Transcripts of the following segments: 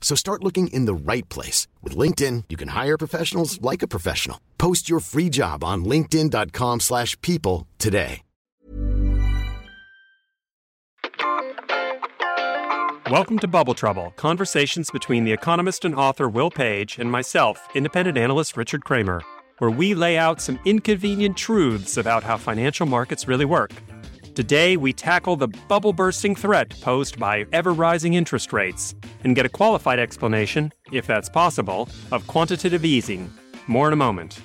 So start looking in the right place. With LinkedIn, you can hire professionals like a professional. Post your free job on linkedin.com slash people today. Welcome to Bubble Trouble, conversations between the economist and author Will Page and myself, independent analyst Richard Kramer, where we lay out some inconvenient truths about how financial markets really work. Today, we tackle the bubble bursting threat posed by ever rising interest rates and get a qualified explanation, if that's possible, of quantitative easing. More in a moment.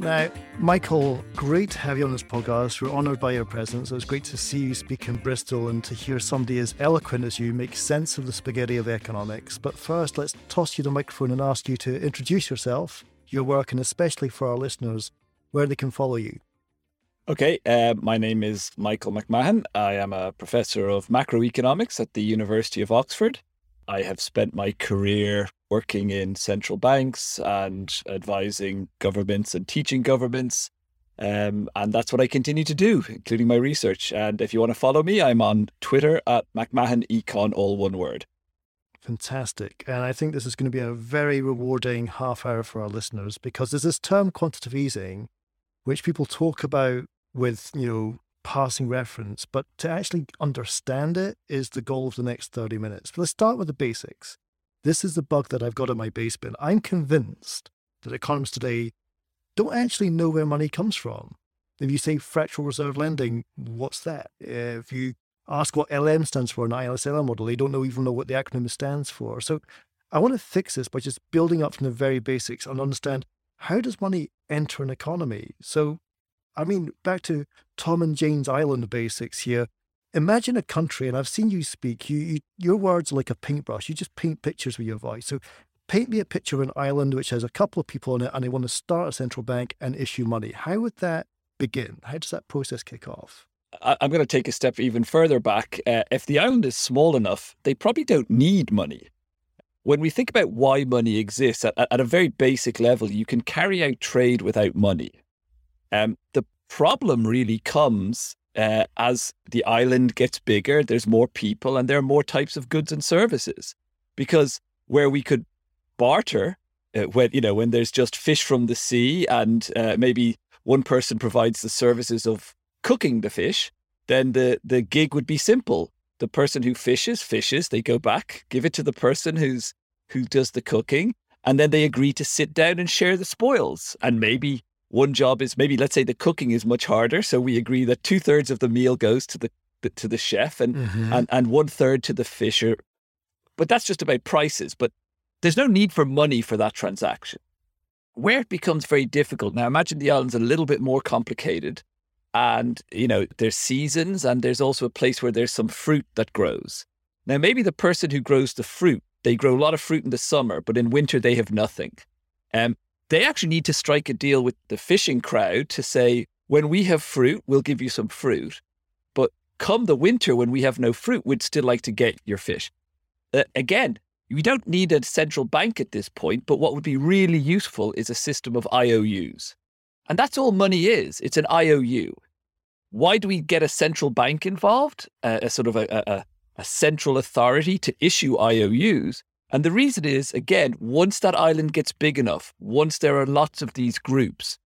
Now, Michael, great to have you on this podcast. We're honoured by your presence. It was great to see you speak in Bristol and to hear somebody as eloquent as you make sense of the spaghetti of economics. But first, let's toss you the microphone and ask you to introduce yourself, your work, and especially for our listeners, where they can follow you. Okay, uh, my name is Michael McMahon. I am a professor of macroeconomics at the University of Oxford. I have spent my career working in central banks and advising governments and teaching governments. Um, and that's what I continue to do, including my research. And if you want to follow me, I'm on Twitter at McMahon Econ, all one word. Fantastic. And I think this is going to be a very rewarding half hour for our listeners because there's this term quantitative easing, which people talk about with, you know, passing reference, but to actually understand it is the goal of the next 30 minutes. But let's start with the basics. This is the bug that I've got in my base basement. I'm convinced that economists today don't actually know where money comes from. If you say fractional reserve lending, what's that? If you ask what LM stands for in IS-LM model, they don't know, even know what the acronym stands for. So I want to fix this by just building up from the very basics and understand how does money enter an economy? So I mean, back to Tom and Jane's Island basics here. Imagine a country, and I've seen you speak. You, you, your words are like a paintbrush. You just paint pictures with your voice. So, paint me a picture of an island which has a couple of people on it, and they want to start a central bank and issue money. How would that begin? How does that process kick off? I'm going to take a step even further back. Uh, if the island is small enough, they probably don't need money. When we think about why money exists, at, at a very basic level, you can carry out trade without money. Um, the problem really comes uh, as the island gets bigger, there's more people, and there are more types of goods and services. Because where we could barter, uh, when you know when there's just fish from the sea, and uh, maybe one person provides the services of cooking the fish, then the the gig would be simple. The person who fishes fishes, they go back, give it to the person who's who does the cooking, and then they agree to sit down and share the spoils. And maybe one job is maybe let's say the cooking is much harder, so we agree that two thirds of the meal goes to the to the chef and mm-hmm. and and one third to the fisher. But that's just about prices. But there's no need for money for that transaction. Where it becomes very difficult now, imagine the island's a little bit more complicated, and you know there's seasons, and there's also a place where there's some fruit that grows. Now maybe the person who grows the fruit they grow a lot of fruit in the summer, but in winter they have nothing. Um, they actually need to strike a deal with the fishing crowd to say, when we have fruit, we'll give you some fruit. But come the winter, when we have no fruit, we'd still like to get your fish. Uh, again, we don't need a central bank at this point, but what would be really useful is a system of IOUs. And that's all money is it's an IOU. Why do we get a central bank involved, uh, a sort of a, a, a central authority to issue IOUs? And the reason is, again, once that island gets big enough, once there are lots of these groups,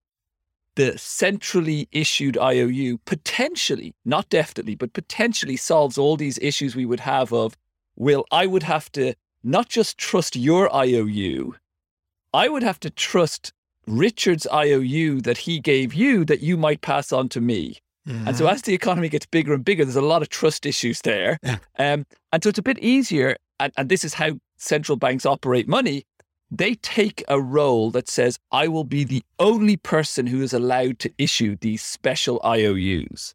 the centrally issued IOU potentially, not definitely, but potentially solves all these issues we would have of, well, I would have to not just trust your IOU, I would have to trust Richard's IOU that he gave you that you might pass on to me. Mm-hmm. And so as the economy gets bigger and bigger, there's a lot of trust issues there. Yeah. Um, and so it's a bit easier. And, and this is how central banks operate money. They take a role that says, I will be the only person who is allowed to issue these special IOUs.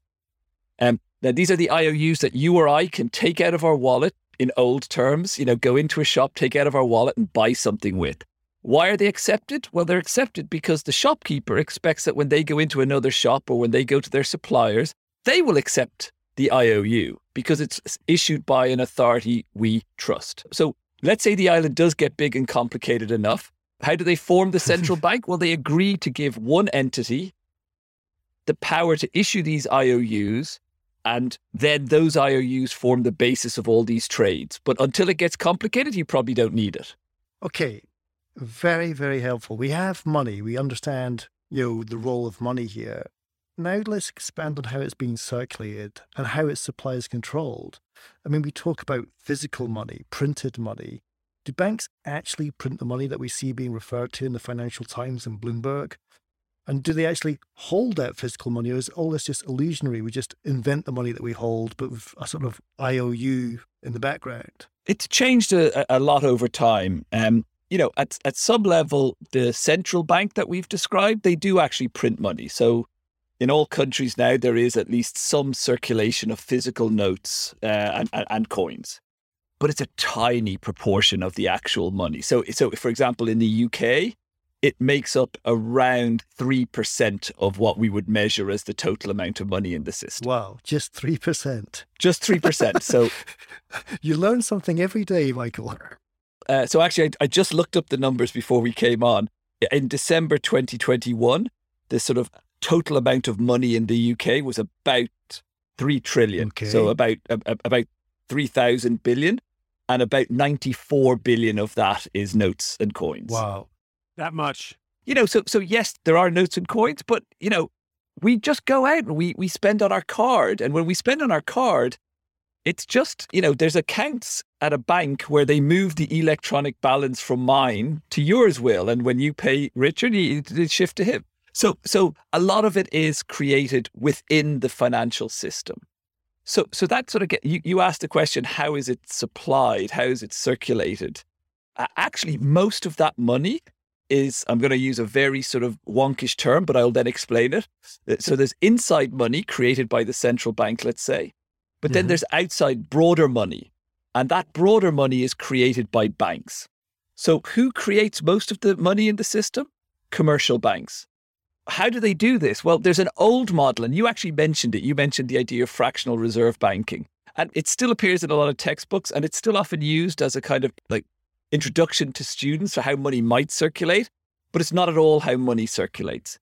Um, now, these are the IOUs that you or I can take out of our wallet in old terms, you know, go into a shop, take out of our wallet and buy something with. Why are they accepted? Well, they're accepted because the shopkeeper expects that when they go into another shop or when they go to their suppliers, they will accept the IOU because it's issued by an authority we trust. So let's say the island does get big and complicated enough. How do they form the central bank? Well, they agree to give one entity the power to issue these IOUs and then those IOUs form the basis of all these trades. But until it gets complicated, you probably don't need it. Okay. Very, very helpful. We have money. We understand, you know, the role of money here. Now let's expand on how it's being circulated and how its supply is controlled. I mean, we talk about physical money, printed money. Do banks actually print the money that we see being referred to in the Financial Times and Bloomberg? And do they actually hold that physical money, or is all this just illusionary? We just invent the money that we hold, but with a sort of IOU in the background. It's changed a, a lot over time. Um, you know, at at some level, the central bank that we've described, they do actually print money. So in all countries now, there is at least some circulation of physical notes uh, and, and, and coins but it's a tiny proportion of the actual money. So, so for example, in the UK, it makes up around 3% of what we would measure as the total amount of money in the system. Wow, just 3%. Just 3%. so you learn something every day, Michael. Uh, so actually, I, I, just looked up the numbers before we came on. In December 2021, the sort of total amount of money in the UK was about 3 trillion. Okay. So about, about 3,000 billion. And about 94 billion of that is notes and coins. Wow. That much. You know, so so yes, there are notes and coins, but you know, we just go out and we we spend on our card. And when we spend on our card, it's just, you know, there's accounts at a bank where they move the electronic balance from mine to yours, Will. And when you pay Richard, you, you shift to him. So so a lot of it is created within the financial system. So so that sort of get you, you asked the question, how is it supplied? How is it circulated? Uh, actually, most of that money is I'm going to use a very sort of wonkish term, but I'll then explain it. Uh, so there's inside money created by the central bank, let's say, but then mm-hmm. there's outside broader money. And that broader money is created by banks. So who creates most of the money in the system? Commercial banks. How do they do this? Well, there's an old model, and you actually mentioned it. You mentioned the idea of fractional reserve banking. And it still appears in a lot of textbooks, and it's still often used as a kind of like introduction to students to how money might circulate, but it's not at all how money circulates.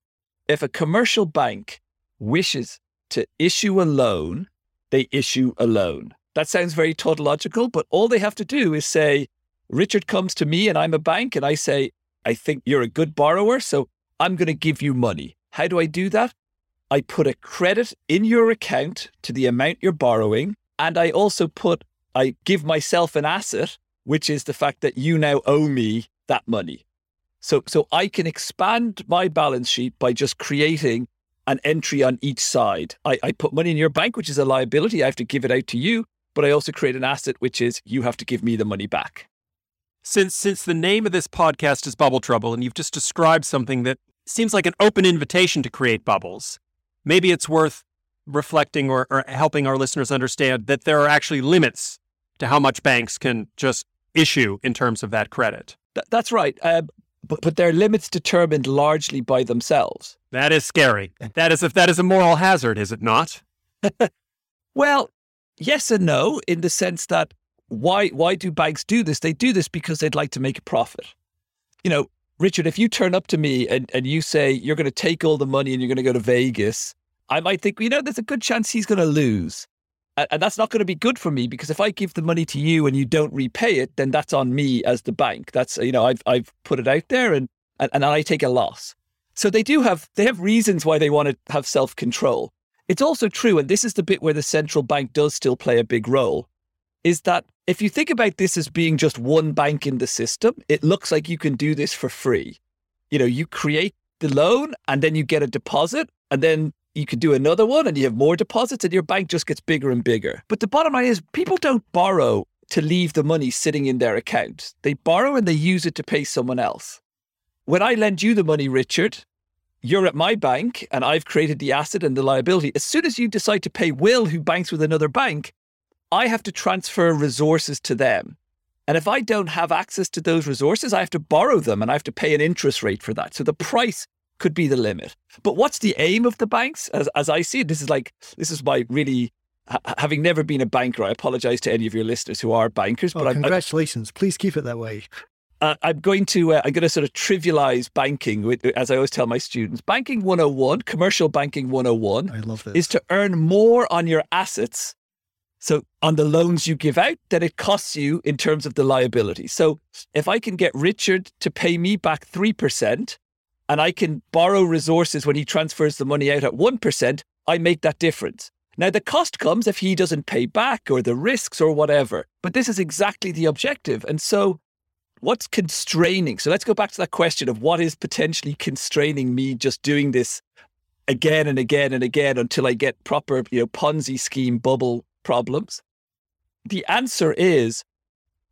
If a commercial bank wishes to issue a loan, they issue a loan. That sounds very tautological, but all they have to do is say, Richard comes to me and I'm a bank, and I say, I think you're a good borrower, so I'm going to give you money. How do I do that? I put a credit in your account to the amount you're borrowing, and I also put, I give myself an asset which is the fact that you now owe me that money. So, so I can expand my balance sheet by just creating an entry on each side. I, I put money in your bank, which is a liability. I have to give it out to you, but I also create an asset, which is you have to give me the money back. Since since the name of this podcast is Bubble Trouble, and you've just described something that seems like an open invitation to create bubbles, maybe it's worth reflecting or, or helping our listeners understand that there are actually limits to how much banks can just issue in terms of that credit. Th- that's right. Uh, but, but there are limits determined largely by themselves. That is scary. That is, if that is a moral hazard, is it not? well, yes and no, in the sense that why why do banks do this? They do this because they'd like to make a profit. You know, Richard, if you turn up to me and, and you say you're going to take all the money and you're going to go to Vegas, I might think, you know, there's a good chance he's going to lose and that's not going to be good for me because if I give the money to you and you don't repay it, then that's on me as the bank. That's you know I've I've put it out there and and, and I take a loss. So they do have they have reasons why they want to have self control. It's also true, and this is the bit where the central bank does still play a big role, is that if you think about this as being just one bank in the system, it looks like you can do this for free. You know, you create the loan and then you get a deposit and then you could do another one and you have more deposits and your bank just gets bigger and bigger. But the bottom line is people don't borrow to leave the money sitting in their account. They borrow and they use it to pay someone else. When I lend you the money, Richard, you're at my bank and I've created the asset and the liability. As soon as you decide to pay Will, who banks with another bank, I have to transfer resources to them. And if I don't have access to those resources, I have to borrow them and I have to pay an interest rate for that. So the price could be the limit. But what's the aim of the banks? As, as I see it, this is like, this is my really, ha- having never been a banker, I apologize to any of your listeners who are bankers. Well, but congratulations. I, Please keep it that way. Uh, I'm going to uh, I'm going to sort of trivialize banking with, as I always tell my students. Banking 101, commercial banking 101 I love this. is to earn more on your assets so on the loans you give out than it costs you in terms of the liability. So if I can get Richard to pay me back 3% and I can borrow resources when he transfers the money out at 1%, I make that difference. Now, the cost comes if he doesn't pay back or the risks or whatever, but this is exactly the objective. And so, what's constraining? So, let's go back to that question of what is potentially constraining me just doing this again and again and again until I get proper, you know, Ponzi scheme bubble problems? The answer is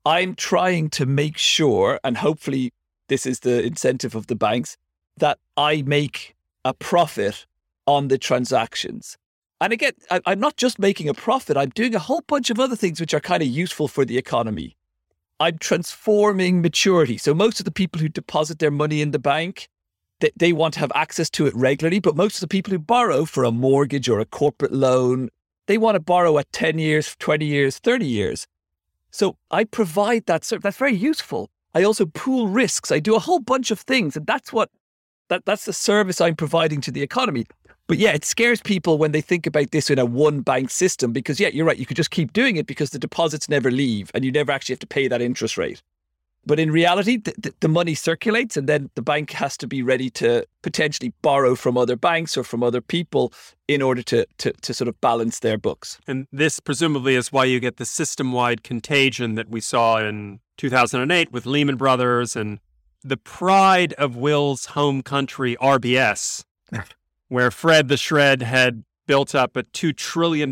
I'm trying to make sure, and hopefully this is the incentive of the banks, that I make a profit on the transactions. And again, I'm not just making a profit, I'm doing a whole bunch of other things which are kind of useful for the economy. I'm transforming maturity. So most of the people who deposit their money in the bank, they, they want to have access to it regularly. But most of the people who borrow for a mortgage or a corporate loan, they want to borrow at 10 years, 20 years, 30 years. So I provide that service. That's very useful. I also pool risks. I do a whole bunch of things. And that's what that, that's the service I'm providing to the economy. But yeah, it scares people when they think about this in a one bank system because, yeah, you're right. You could just keep doing it because the deposits never leave and you never actually have to pay that interest rate. But in reality, the, the, money circulates and then the bank has to be ready to potentially borrow from other banks or from other people in order to, to, to sort of balance their books. And this presumably is why you get the system wide contagion that we saw in 2008 with Lehman Brothers and the pride of Will's home country, RBS, where Fred the Shred had built up a $2 trillion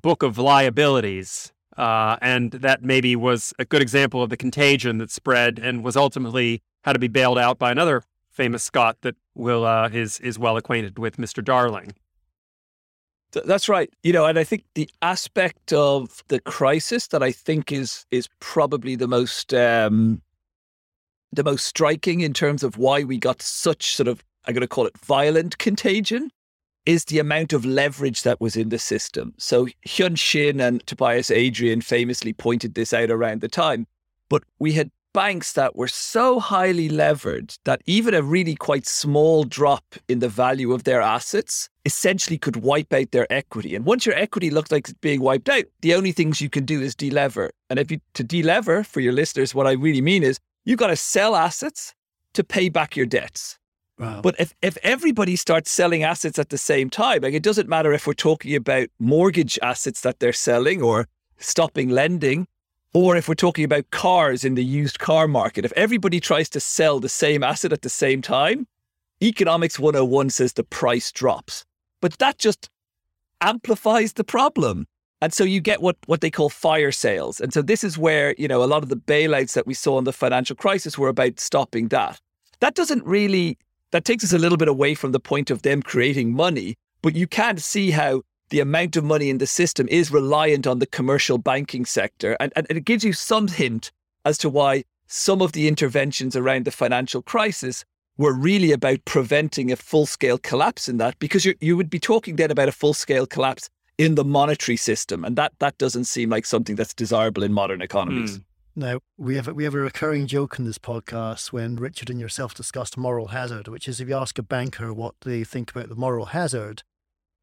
book of liabilities. Uh, and that maybe was a good example of the contagion that spread and was ultimately had to be bailed out by another famous Scot that Will uh, is is well acquainted with, Mr. Darling. That's right. You know, and I think the aspect of the crisis that I think is is probably the most um, the most striking in terms of why we got such sort of, I'm going to call it violent contagion, is the amount of leverage that was in the system. So Hyun Shin and Tobias Adrian famously pointed this out around the time. But we had banks that were so highly levered that even a really quite small drop in the value of their assets essentially could wipe out their equity. And once your equity looks like it's being wiped out, the only things you can do is delever. And if you to delever for your listeners, what I really mean is you got to sell assets to pay back your debts. Wow. But if, if everybody starts selling assets at the same time, like it doesn't matter if we're talking about mortgage assets that they're selling or stopping lending, or if we're talking about cars in the used car market, if everybody tries to sell the same asset at the same time, Economics 101 says the price drops. But that just amplifies the problem. And so you get what, what they call fire sales. And so this is where, you know, a lot of the bailouts that we saw in the financial crisis were about stopping that. That doesn't really, that takes us a little bit away from the point of them creating money, but you can see how the amount of money in the system is reliant on the commercial banking sector. And, and it gives you some hint as to why some of the interventions around the financial crisis were really about preventing a full scale collapse in that, because you, you would be talking then about a full scale collapse in the monetary system, and that that doesn't seem like something that's desirable in modern economies. Mm. Now we have we have a recurring joke in this podcast when Richard and yourself discussed moral hazard, which is if you ask a banker what they think about the moral hazard,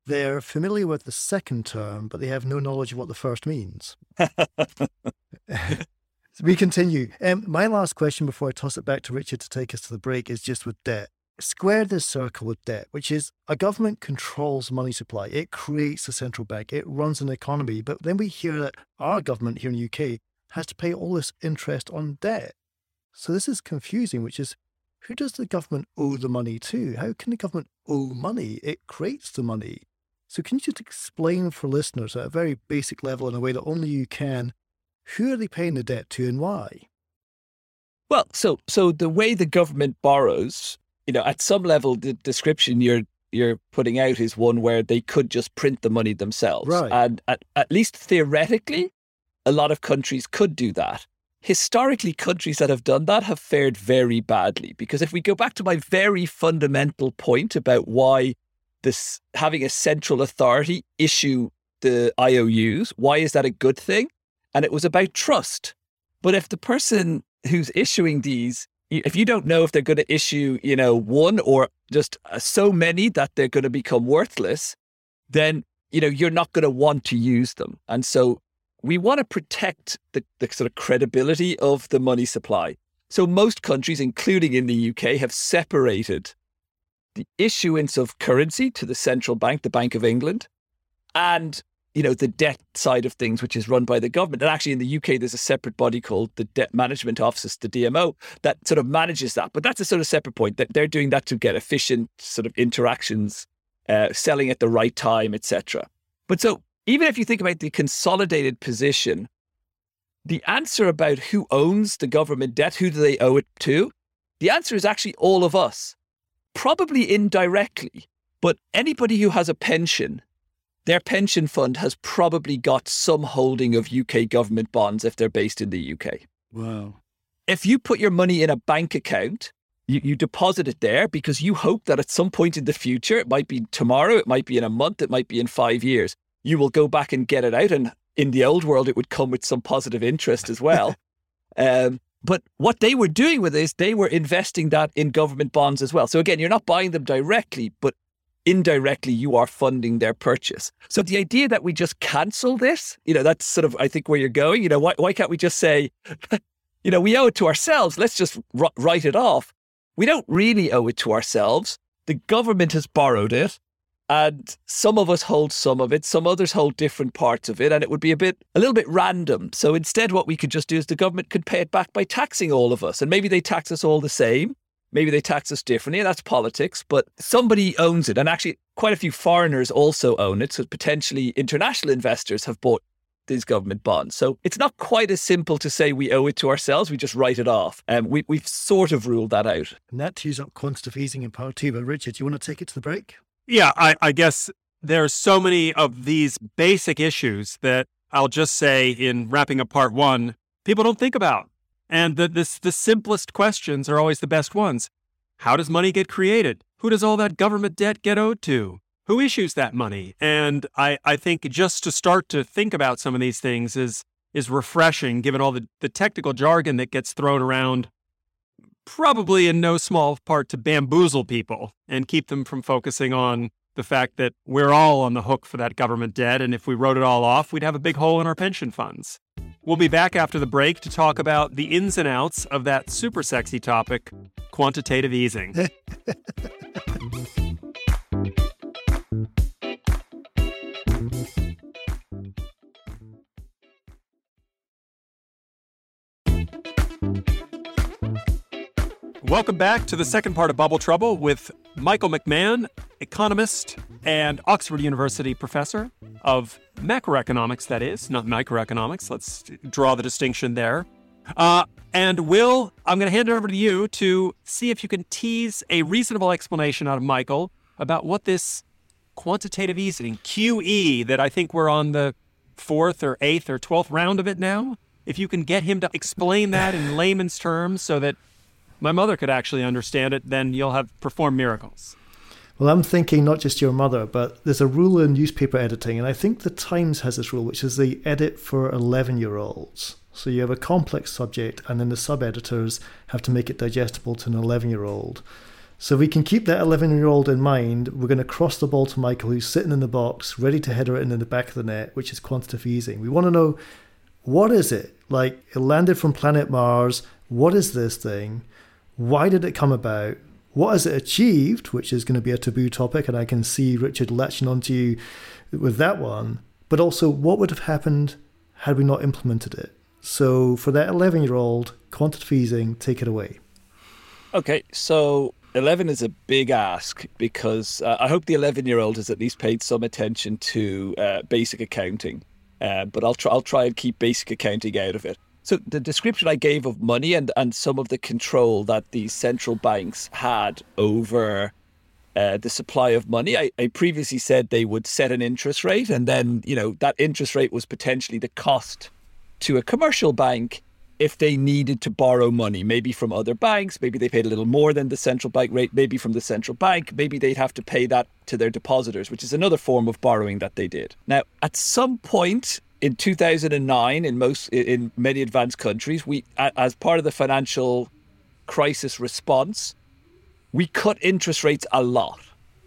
they're familiar with the second term, but they have no knowledge of what the first means. we continue. Um, my last question before I toss it back to Richard to take us to the break is just with debt square this circle with debt, which is a government controls money supply. It creates a central bank. It runs an economy. But then we hear that our government here in the UK has to pay all this interest on debt. So this is confusing, which is who does the government owe the money to? How can the government owe money? It creates the money. So, can you just explain for listeners at a very basic level in a way that only you can who are they paying the debt to and why? Well, so so the way the government borrows, you know, at some level, the description you're you're putting out is one where they could just print the money themselves, right? And at, at least theoretically, a lot of countries could do that. Historically, countries that have done that have fared very badly because if we go back to my very fundamental point about why this having a central authority issue the IOUs, why is that a good thing? And it was about trust. But if the person who's issuing these, if you don't know if they're going to issue, you know, one or just uh, so many that they're going to become worthless, then, you know, you're not going to want to use them. And so we want to protect the, the sort of credibility of the money supply. So most countries, including in the UK, have separated the issuance of currency to the central bank, the Bank of England, and you know the debt side of things, which is run by the government. And actually, in the UK, there's a separate body called the Debt Management Office, the DMO, that sort of manages that. But that's a sort of separate point. That they're doing that to get efficient sort of interactions, uh, selling at the right time, etc. But so even if you think about the consolidated position, the answer about who owns the government debt, who do they owe it to, the answer is actually all of us probably indirectly, but anybody who has a pension, their pension fund has probably got some holding of UK government bonds if they're based in the UK. Wow. If you put your money in a bank account, you, you deposit it there because you hope that at some point in the future, it might be tomorrow, it might be in a month, it might be in five years, you will go back and get it out. And in the old world, it would come with some positive interest as well. um, but what they were doing with this, they were investing that in government bonds as well. So again, you're not buying them directly, but indirectly you are funding their purchase. So the idea that we just cancel this, you know, that's sort of I think where you're going. You know, why why can't we just say, you know, we owe it to ourselves. Let's just r- write it off. We don't really owe it to ourselves. The government has borrowed it. And some of us hold some of it, some others hold different parts of it, and it would be a bit, a little bit random. So instead, what we could just do is the government could pay it back by taxing all of us. And maybe they tax us all the same. Maybe they tax us differently. That's politics, but somebody owns it. And actually, quite a few foreigners also own it. So potentially international investors have bought these government bonds. So it's not quite as simple to say we owe it to ourselves. We just write it off. And um, we, we've sort of ruled that out. And that tees up quantitative easing in part two. But Richard, do you want to take it to the break? Yeah, I, I guess there's so many of these basic issues that I'll just say in wrapping up part one, people don't think about. And the, this, the simplest questions are always the best ones. How does money get created? Who does all that government debt get owed to? Who issues that money? And I, I think just to start to think about some of these things is is refreshing given all the, the technical jargon that gets thrown around probably in no small part to bamboozle people and keep them from focusing on the fact that we're all on the hook for that government debt. And if we wrote it all off, we'd have a big hole in our pension funds. We'll be back after the break to talk about the ins and outs of that super sexy topic quantitative easing. Welcome back to the second part of Bubble Trouble with Michael McMahon, economist and Oxford University professor of macroeconomics, that is, not microeconomics. Let's draw the distinction there. Uh, and Will, I'm going to hand it over to you to see if you can tease a reasonable explanation out of Michael about what this quantitative easing, QE, that I think we're on the fourth or eighth or twelfth round of it now. If you can get him to explain that in layman's terms so that my mother could actually understand it, then you'll have performed miracles. Well, I'm thinking not just your mother, but there's a rule in newspaper editing, and I think the Times has this rule, which is the edit for 11 year olds. So you have a complex subject, and then the sub editors have to make it digestible to an 11 year old. So we can keep that 11 year old in mind, we're going to cross the ball to Michael, who's sitting in the box, ready to header it in, in the back of the net, which is quantitative easing. We want to know what is it? Like, it landed from planet Mars. What is this thing? Why did it come about? What has it achieved? Which is going to be a taboo topic, and I can see Richard latching onto you with that one. But also, what would have happened had we not implemented it? So, for that 11 year old, quantitative easing, take it away. Okay, so 11 is a big ask because uh, I hope the 11 year old has at least paid some attention to uh, basic accounting. Uh, but I'll try, I'll try and keep basic accounting out of it. So the description I gave of money and, and some of the control that these central banks had over uh, the supply of money. I, I previously said they would set an interest rate, and then you know that interest rate was potentially the cost to a commercial bank if they needed to borrow money, maybe from other banks, maybe they paid a little more than the central bank rate, maybe from the central bank, maybe they'd have to pay that to their depositors, which is another form of borrowing that they did. Now, at some point in 2009, in most in many advanced countries, we as part of the financial crisis response, we cut interest rates a lot.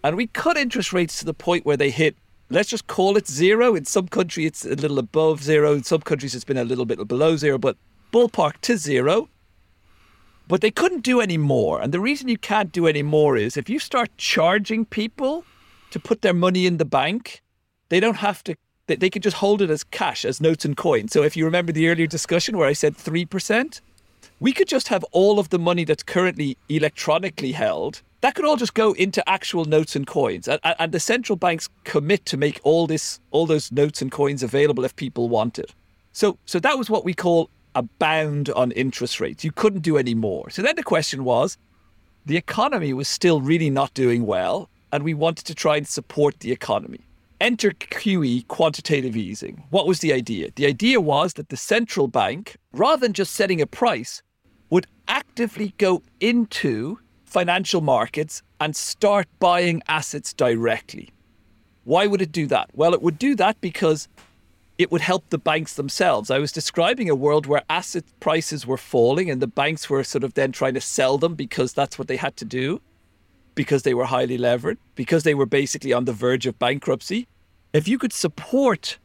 And we cut interest rates to the point where they hit let's just call it zero. In some countries, it's a little above zero. In some countries, it's been a little bit below zero. But ballpark to zero. But they couldn't do any more. And the reason you can't do any more is if you start charging people to put their money in the bank, they don't have to, they, they can just hold it as cash, as notes and coins. So if you remember the earlier discussion where I said 3%, we could just have all of the money that's currently electronically held. That could all just go into actual notes and coins, and, and the central banks commit to make all this, all those notes and coins available if people want it. So, so that was what we call a bound on interest rates. You couldn't do any more. So then the question was the economy was still really not doing well, and we wanted to try and support the economy. Enter QE, quantitative easing. What was the idea? The idea was that the central bank, rather than just setting a price, would actively go into financial markets and start buying assets directly. Why would it do that? Well, it would do that because it would help the banks themselves. I was describing a world where asset prices were falling and the banks were sort of then trying to sell them because that's what they had to do, because they were highly levered, because they were basically on the verge of bankruptcy. If you could support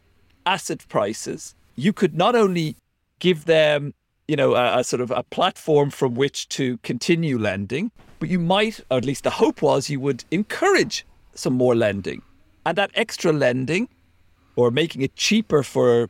asset prices, you could not only give them, you know, a, a sort of a platform from which to continue lending, but you might, or at least the hope was, you would encourage some more lending. And that extra lending or making it cheaper for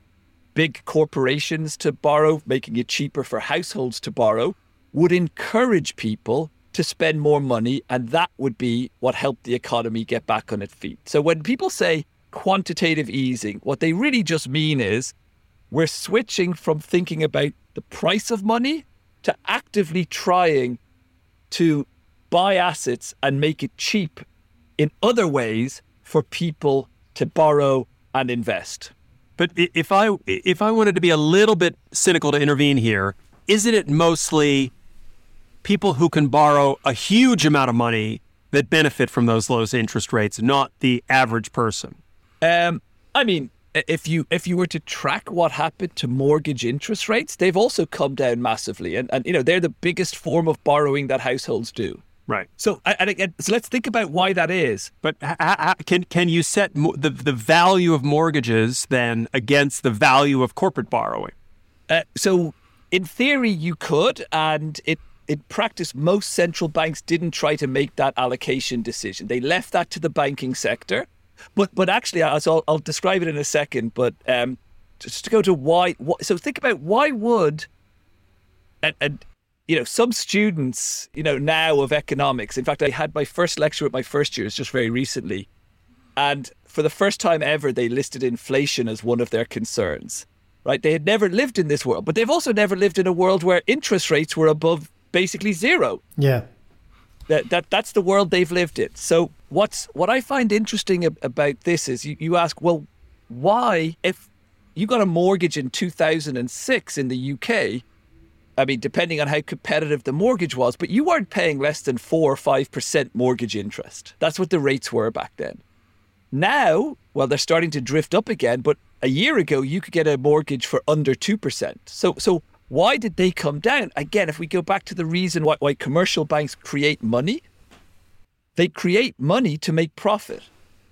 big corporations to borrow, making it cheaper for households to borrow, would encourage people to spend more money. And that would be what helped the economy get back on its feet. So when people say quantitative easing, what they really just mean is we're switching from thinking about the price of money to actively trying to buy assets and make it cheap in other ways for people to borrow and invest. But if I if I wanted to be a little bit cynical to intervene here, isn't it mostly people who can borrow a huge amount of money that benefit from those low interest rates, not the average person? Um, I mean, if you if you were to track what happened to mortgage interest rates, they've also come down massively, and and you know they're the biggest form of borrowing that households do. Right. So, and again, so let's think about why that is. But can can you set the the value of mortgages then against the value of corporate borrowing? Uh, so, in theory, you could, and it in practice, most central banks didn't try to make that allocation decision. They left that to the banking sector. But but actually, I'll, I'll describe it in a second. But um, just to go to why, so think about why would and, and you know, some students, you know, now of economics. In fact, I had my first lecture with my first years just very recently. And for the first time ever, they listed inflation as one of their concerns, right? They had never lived in this world, but they've also never lived in a world where interest rates were above basically zero. Yeah. That, that that's the world they've lived in. So what's what I find interesting about this is you, you ask, well, why if you got a mortgage in 2006 in the UK, I mean, depending on how competitive the mortgage was, but you weren't paying less than four or five percent mortgage interest. That's what the rates were back then. Now, well, they're starting to drift up again, but a year ago you could get a mortgage for under two percent. So, so why did they come down? Again, if we go back to the reason why, why commercial banks create money, they create money to make profit.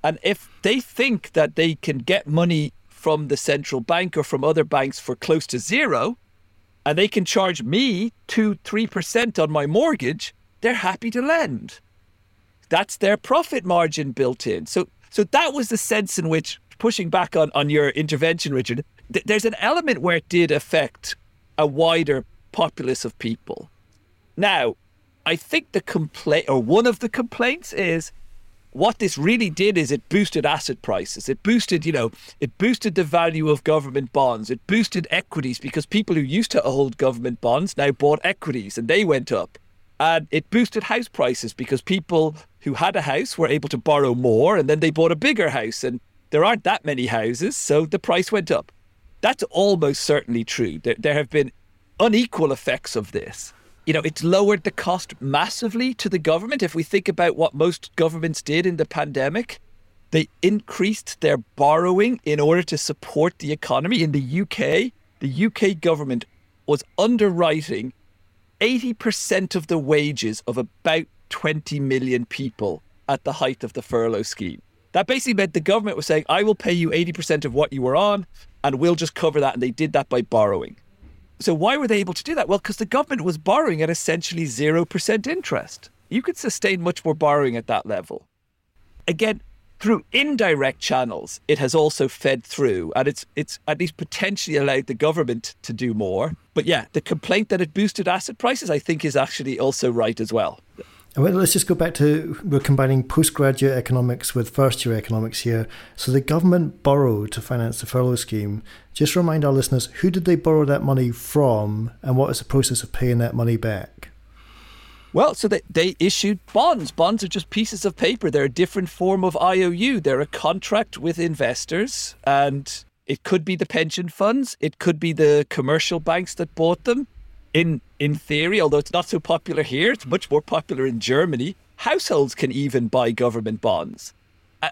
And if they think that they can get money from the central bank or from other banks for close to zero, and they can charge me two, three percent on my mortgage, they're happy to lend. That's their profit margin built in. So, so that was the sense in which pushing back on, on your intervention, Richard. Th- there's an element where it did affect a wider populace of people. Now, I think the complaint, or one of the complaints, is what this really did is it boosted asset prices. It boosted, you know, it boosted the value of government bonds. It boosted equities because people who used to hold government bonds now bought equities and they went up. And it boosted house prices because people who had a house were able to borrow more and then they bought a bigger house. And there aren't that many houses, so the price went up. That's almost certainly true. There, there have been unequal effects of this you know, it's lowered the cost massively to the government. If we think about what most governments did in the pandemic, they increased their borrowing in order to support the economy. In the UK, the UK government was underwriting 80% of the wages of about 20 million people at the height of the furlough scheme. That basically meant the government was saying, I will pay you 80% of what you were on, and we'll just cover that. And they did that by borrowing. So why were they able to do that? Well, because the government was borrowing at essentially 0% interest. You could sustain much more borrowing at that level. Again, through indirect channels, it has also fed through, and it's it's at least potentially allowed the government to do more. But yeah, the complaint that it boosted asset prices, I think, is actually also right as well. Well, let's just go back to we're combining postgraduate economics with first year economics here. So the government borrowed to finance the furlough scheme. Just remind our listeners who did they borrow that money from and what is the process of paying that money back? Well, so they, they issued bonds. Bonds are just pieces of paper. They're a different form of IOU. They're a contract with investors, and it could be the pension funds, it could be the commercial banks that bought them in in theory, although it's not so popular here, it's much more popular in Germany. Households can even buy government bonds.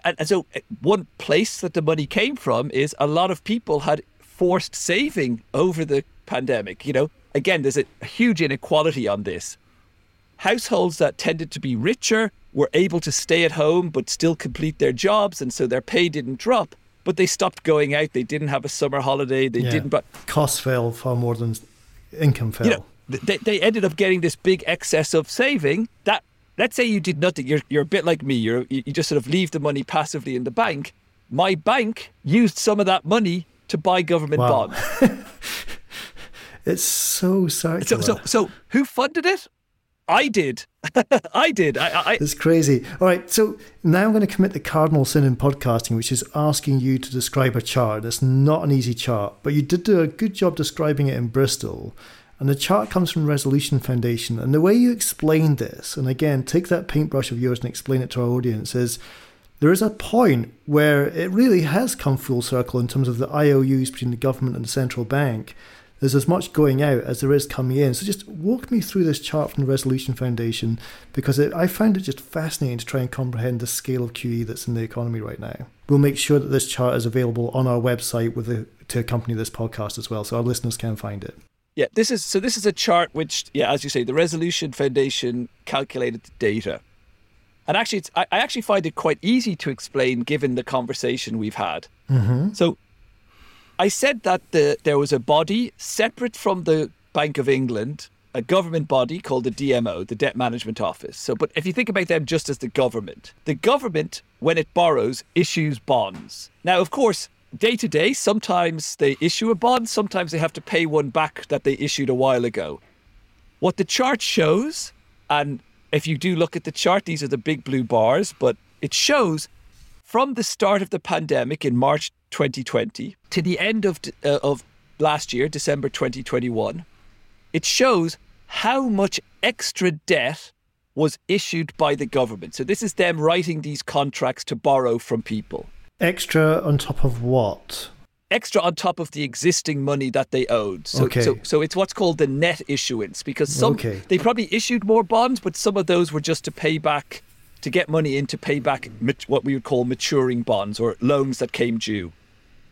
And, and so, uh, one place that the money came from is a lot of people had forced saving over the pandemic. You know, again, there's a, a huge inequality on this. Households that tended to be richer were able to stay at home but still complete their jobs, and so their pay didn't drop. But they stopped going out. They didn't have a summer holiday. They yeah. didn't. But costs fell far more than income fell. You know, they, they ended up getting this big excess of saving that let's say you did nothing you're, you're a bit like me you're, you just sort of leave the money passively in the bank my bank used some of that money to buy government wow. bonds it's so circular. So, so, so who funded it I did. I did. I, I, it's crazy. All right. So now I'm going to commit the cardinal sin in podcasting, which is asking you to describe a chart. It's not an easy chart, but you did do a good job describing it in Bristol. And the chart comes from Resolution Foundation. And the way you explain this, and again, take that paintbrush of yours and explain it to our audience, is there is a point where it really has come full circle in terms of the IOUs between the government and the central bank. There's as much going out as there is coming in. So just walk me through this chart from the Resolution Foundation because it, I found it just fascinating to try and comprehend the scale of QE that's in the economy right now. We'll make sure that this chart is available on our website with the, to accompany this podcast as well, so our listeners can find it. Yeah, this is so. This is a chart which, yeah, as you say, the Resolution Foundation calculated the data, and actually, it's, I, I actually find it quite easy to explain given the conversation we've had. Mm-hmm. So, I said that the, there was a body separate from the Bank of England, a government body called the DMO, the Debt Management Office. So, but if you think about them just as the government, the government, when it borrows, issues bonds. Now, of course, day to day, sometimes they issue a bond, sometimes they have to pay one back that they issued a while ago. What the chart shows, and if you do look at the chart, these are the big blue bars, but it shows from the start of the pandemic in March 2020 to the end of, uh, of last year, December 2021, it shows how much extra debt was issued by the government. So this is them writing these contracts to borrow from people. Extra on top of what? Extra on top of the existing money that they owed. So, okay. so, so it's what's called the net issuance because some okay. they probably issued more bonds, but some of those were just to pay back, to get money in to pay back what we would call maturing bonds or loans that came due.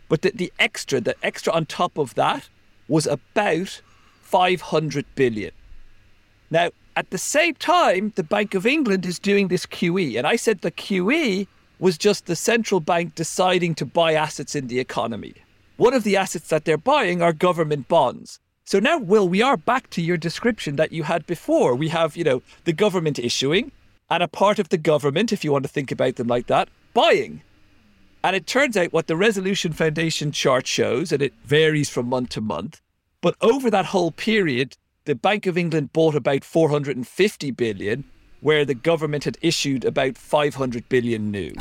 But the, the extra, the extra on top of that was about 500 billion. Now, at the same time, the Bank of England is doing this QE. And I said the QE was just the central bank deciding to buy assets in the economy. One of the assets that they're buying are government bonds. So now, Will, we are back to your description that you had before. We have, you know, the government issuing and a part of the government, if you want to think about them like that, buying. And it turns out what the Resolution Foundation chart shows, and it varies from month to month, but over that whole period, the Bank of England bought about 450 billion, where the government had issued about 500 billion new.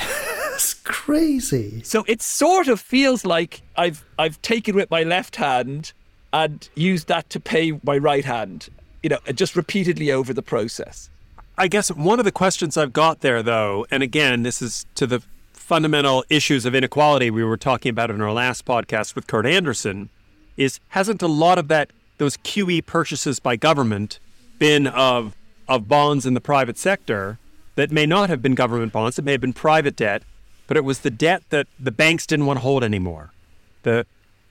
That's crazy. So it sort of feels like I've I've taken with my left hand and used that to pay my right hand, you know, just repeatedly over the process. I guess one of the questions I've got there, though, and again, this is to the fundamental issues of inequality we were talking about in our last podcast with Kurt Andersen, is hasn't a lot of that those QE purchases by government been of of bonds in the private sector that may not have been government bonds, it may have been private debt, but it was the debt that the banks didn't want to hold anymore. The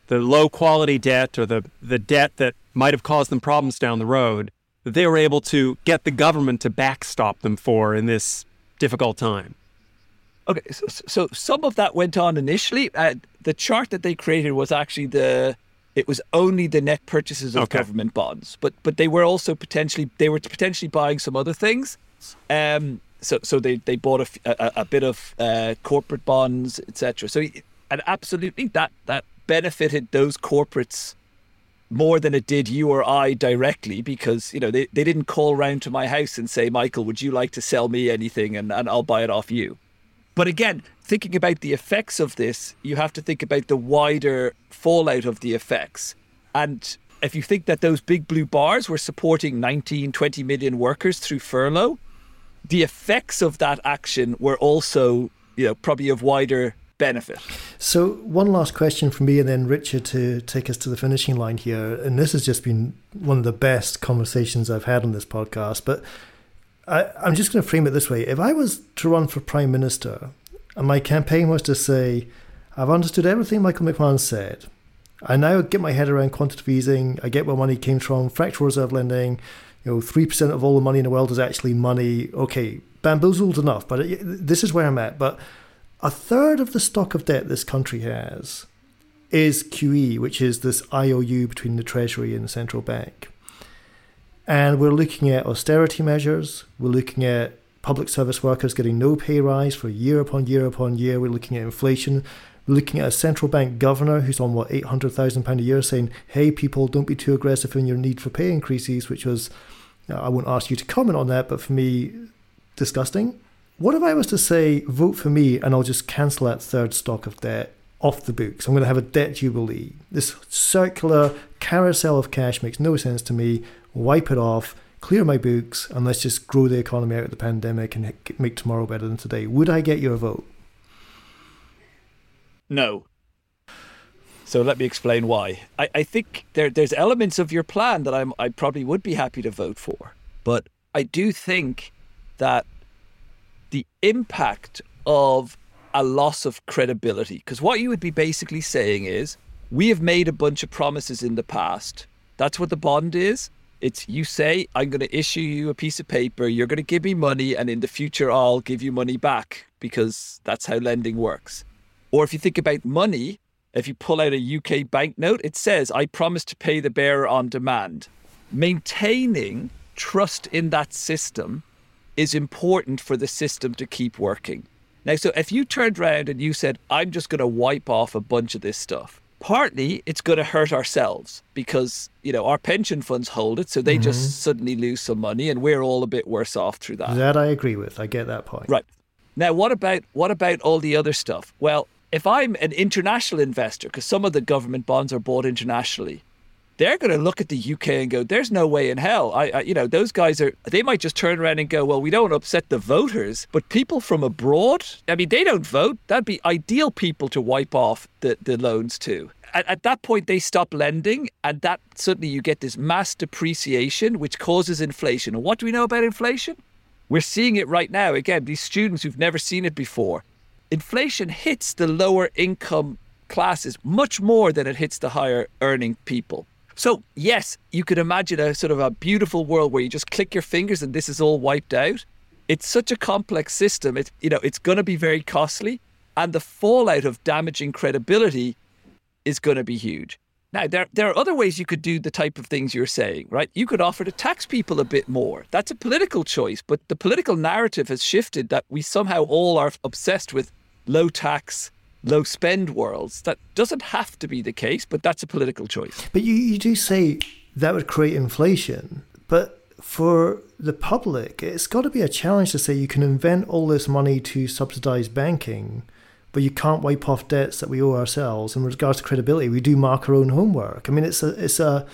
the low quality debt or the, the debt that might have caused them problems down the road that they were able to get the government to backstop them for in this difficult time. Okay, so, so some of that went on initially. Uh, the chart that they created was actually the it was only the net purchases of okay. government bonds, but but they were also potentially they were potentially buying some other things. Um, so so they they bought a, a, a bit of uh, corporate bonds, etc. So and absolutely that that benefited those corporates more than it did you or I directly because you know they, they didn't call round to my house and say Michael would you like to sell me anything and, and I'll buy it off you but again thinking about the effects of this you have to think about the wider fallout of the effects and if you think that those big blue bars were supporting 19 20 million workers through furlough the effects of that action were also, you know, probably of wider benefit. So, one last question from me, and then Richard to take us to the finishing line here. And this has just been one of the best conversations I've had on this podcast. But I, I'm just going to frame it this way: if I was to run for prime minister, and my campaign was to say, "I've understood everything Michael McMahon said." I now get my head around quantitative easing. I get where money came from, fractional reserve lending you know, 3% of all the money in the world is actually money. Okay, bamboozled enough, but it, this is where I'm at. But a third of the stock of debt this country has is QE, which is this IOU between the Treasury and the central bank. And we're looking at austerity measures. We're looking at public service workers getting no pay rise for year upon year upon year. We're looking at inflation We're looking at a central bank governor who's on what eight hundred thousand pound a year, saying, "Hey, people, don't be too aggressive in your need for pay increases," which was, I won't ask you to comment on that, but for me, disgusting. What if I was to say, vote for me, and I'll just cancel that third stock of debt off the books? I'm going to have a debt jubilee. This circular carousel of cash makes no sense to me. Wipe it off clear my books and let's just grow the economy out of the pandemic and make tomorrow better than today. Would I get your vote? No. So let me explain why. I, I think there there's elements of your plan that I'm I probably would be happy to vote for. But I do think that the impact of a loss of credibility, because what you would be basically saying is, we have made a bunch of promises in the past. That's what the bond is. It's you say, I'm going to issue you a piece of paper, you're going to give me money, and in the future, I'll give you money back because that's how lending works. Or if you think about money, if you pull out a UK banknote, it says, I promise to pay the bearer on demand. Maintaining trust in that system is important for the system to keep working. Now, so if you turned around and you said, I'm just going to wipe off a bunch of this stuff, partly it's going to hurt ourselves because, you know, our pension funds hold it. So they mm-hmm. just suddenly lose some money and we're all a bit worse off through that. That I agree with. I get that point. Right. Now, what about what about all the other stuff? Well, if I'm an international investor, because some of the government bonds are bought internationally, they're going to look at the UK and go, "There's no way in hell." I, I, you know, those guys are. They might just turn around and go, "Well, we don't want to upset the voters, but people from abroad. I mean, they don't vote. That'd be ideal people to wipe off the the loans to." At, at that point, they stop lending, and that suddenly you get this mass depreciation, which causes inflation. And what do we know about inflation? We're seeing it right now. Again, these students who've never seen it before inflation hits the lower income classes much more than it hits the higher earning people. So, yes, you could imagine a sort of a beautiful world where you just click your fingers and this is all wiped out. It's such a complex system. It's you know, it's going to be very costly and the fallout of damaging credibility is going to be huge. Now, there, there are other ways you could do the type of things you're saying, right? You could offer to tax people a bit more. That's a political choice, but the political narrative has shifted that we somehow all are obsessed with low tax, low spend worlds. That doesn't have to be the case, but that's a political choice. But you, you do say that would create inflation. But for the public, it's got to be a challenge to say you can invent all this money to subsidize banking, but you can't wipe off debts that we owe ourselves. In regards to credibility, we do mark our own homework. I mean, it's a, it's a,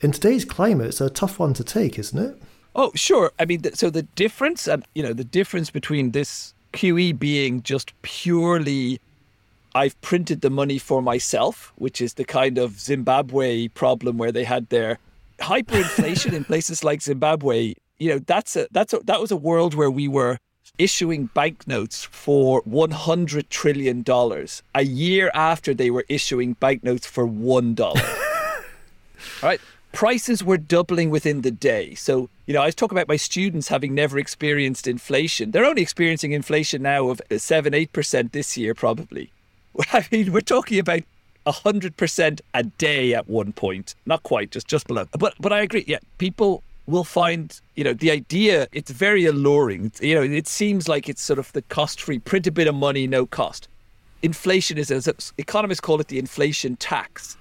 in today's climate, it's a tough one to take, isn't it? Oh, sure. I mean, so the difference, and you know, the difference between this QE being just purely I've printed the money for myself, which is the kind of Zimbabwe problem where they had their hyperinflation in places like Zimbabwe. You know, that's a that's a, that was a world where we were issuing banknotes for 100 trillion dollars a year after they were issuing banknotes for 1 dollar. All right? Prices were doubling within the day. So, you know, I was talking about my students having never experienced inflation. They're only experiencing inflation now of 7 8% this year probably. I mean, we're talking about hundred percent a day at one point. Not quite, just just below. But but I agree. Yeah, people will find you know the idea. It's very alluring. You know, it seems like it's sort of the cost-free, print a bit of money, no cost. Inflation is, as economists call it, the inflation tax.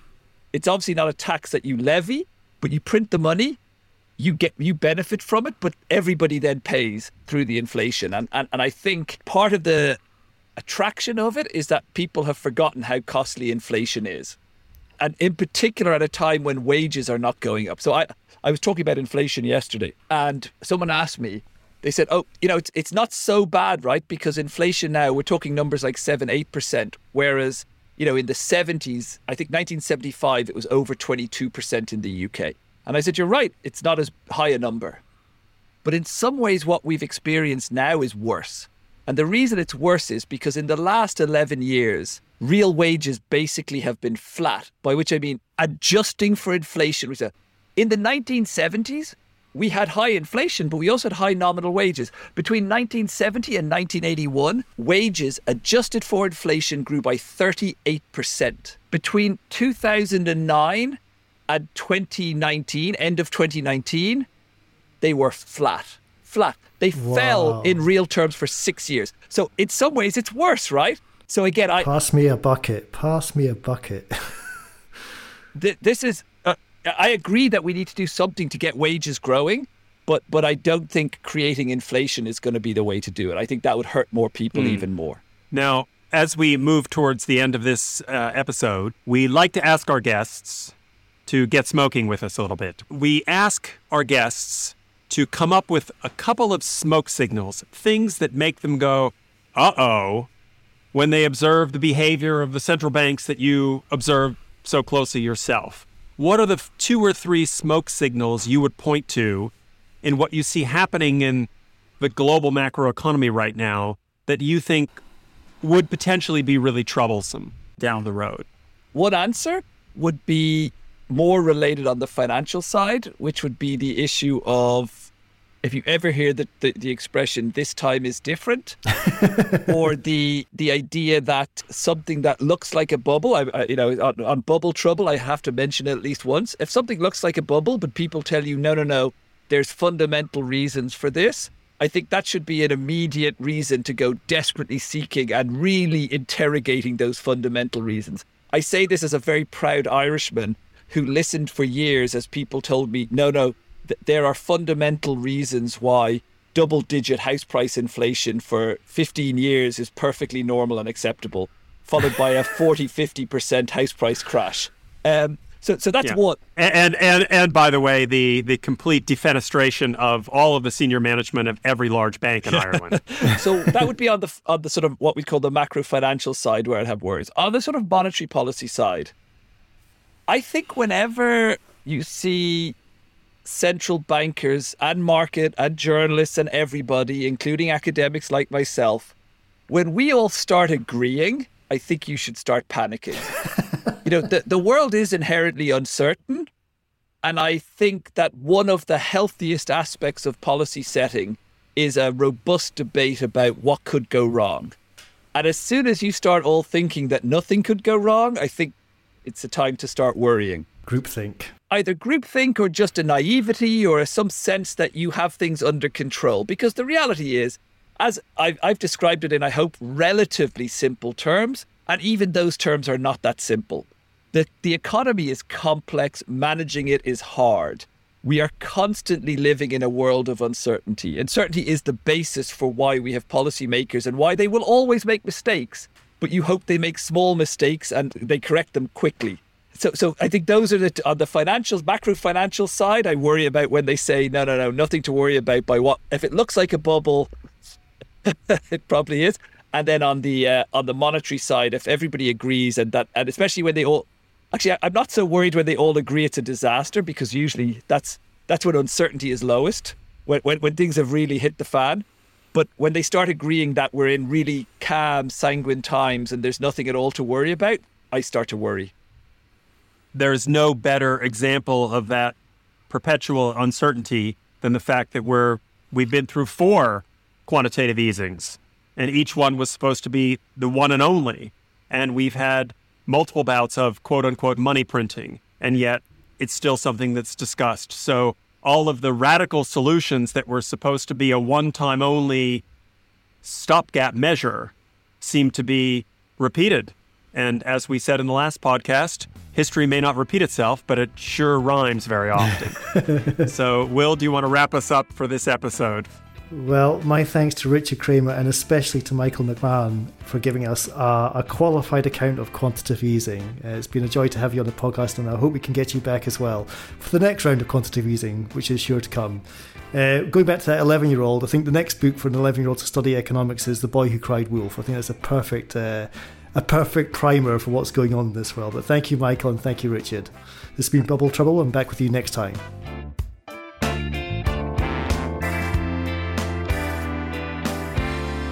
It's obviously not a tax that you levy, but you print the money, you get you benefit from it, but everybody then pays through the inflation. And and, and I think part of the attraction of it is that people have forgotten how costly inflation is. And in particular, at a time when wages are not going up. So I, I was talking about inflation yesterday, and someone asked me, they said, oh, you know, it's, it's not so bad, right? Because inflation now, we're talking numbers like 7 8%, whereas, you know, in the 70s, I think 1975, it was over 22% in the UK. And I said, you're right, it's not as high a number. But in some ways, what we've experienced now is worse and the reason it's worse is because in the last 11 years, real wages basically have been flat, by which I mean adjusting for inflation. In the 1970s, we had high inflation, but we also had high nominal wages. Between 1970 and 1981, wages adjusted for inflation grew by 38%. Between 2009 and 2019, end of 2019, they were flat flat. They wow. fell in real terms for six years. So in some ways, it's worse, right? So again, I pass me a bucket. Pass me a bucket. th- this is. Uh, I agree that we need to do something to get wages growing, but but I don't think creating inflation is going to be the way to do it. I think that would hurt more people mm. even more. Now, as we move towards the end of this uh, episode, we like to ask our guests to get smoking with us a little bit. We ask our guests to come up with a couple of smoke signals, things that make them go, uh oh, when they observe the behavior of the central banks that you observe so closely yourself. What are the two or three smoke signals you would point to in what you see happening in the global macroeconomy right now that you think would potentially be really troublesome down the road? One answer would be more related on the financial side, which would be the issue of if you ever hear the, the, the expression this time is different or the the idea that something that looks like a bubble I, I, you know on, on bubble trouble i have to mention it at least once. If something looks like a bubble but people tell you no no no there's fundamental reasons for this i think that should be an immediate reason to go desperately seeking and really interrogating those fundamental reasons. I say this as a very proud irishman who listened for years as people told me, no, no, th- there are fundamental reasons why double digit house price inflation for 15 years is perfectly normal and acceptable, followed by a 40, 50% house price crash. Um, so, so that's yeah. what. And, and and by the way, the the complete defenestration of all of the senior management of every large bank in Ireland. so that would be on the on the sort of what we call the macro financial side, where I'd have worries. On the sort of monetary policy side, I think whenever you see central bankers and market and journalists and everybody, including academics like myself, when we all start agreeing, I think you should start panicking. you know, the, the world is inherently uncertain. And I think that one of the healthiest aspects of policy setting is a robust debate about what could go wrong. And as soon as you start all thinking that nothing could go wrong, I think it's a time to start worrying. Groupthink. Either groupthink or just a naivety or some sense that you have things under control. Because the reality is, as I've, I've described it in, I hope, relatively simple terms, and even those terms are not that simple. The, the economy is complex, managing it is hard. We are constantly living in a world of uncertainty. Uncertainty is the basis for why we have policymakers and why they will always make mistakes, but you hope they make small mistakes and they correct them quickly. So, so I think those are the on the financials, macro financial side. I worry about when they say no, no, no, nothing to worry about. By what if it looks like a bubble, it probably is. And then on the uh, on the monetary side, if everybody agrees and that, and especially when they all Actually, I'm not so worried when they all agree it's a disaster because usually that's that's when uncertainty is lowest, when, when, when things have really hit the fan. But when they start agreeing that we're in really calm, sanguine times and there's nothing at all to worry about, I start to worry. There's no better example of that perpetual uncertainty than the fact that we're we've been through four quantitative easings, and each one was supposed to be the one and only. And we've had multiple bouts of quote unquote money printing, and yet it's still something that's discussed. So all of the radical solutions that were supposed to be a one time only stopgap measure seem to be repeated. And as we said in the last podcast, history may not repeat itself, but it sure rhymes very often. so, Will, do you want to wrap us up for this episode? Well, my thanks to Richard Kramer and especially to Michael McMahon for giving us a, a qualified account of quantitative easing. Uh, it's been a joy to have you on the podcast, and I hope we can get you back as well for the next round of quantitative easing, which is sure to come. Uh, going back to that 11 year old, I think the next book for an 11 year old to study economics is The Boy Who Cried Wolf. I think that's a perfect. Uh, a perfect primer for what's going on in this world. But thank you, Michael, and thank you, Richard. This has been Bubble Trouble. I'm back with you next time.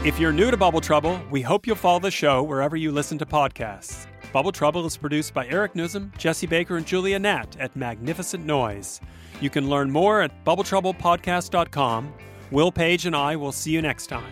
If you're new to Bubble Trouble, we hope you'll follow the show wherever you listen to podcasts. Bubble Trouble is produced by Eric Nuzum, Jesse Baker, and Julia Natt at Magnificent Noise. You can learn more at bubbletroublepodcast.com. Will Page and I will see you next time.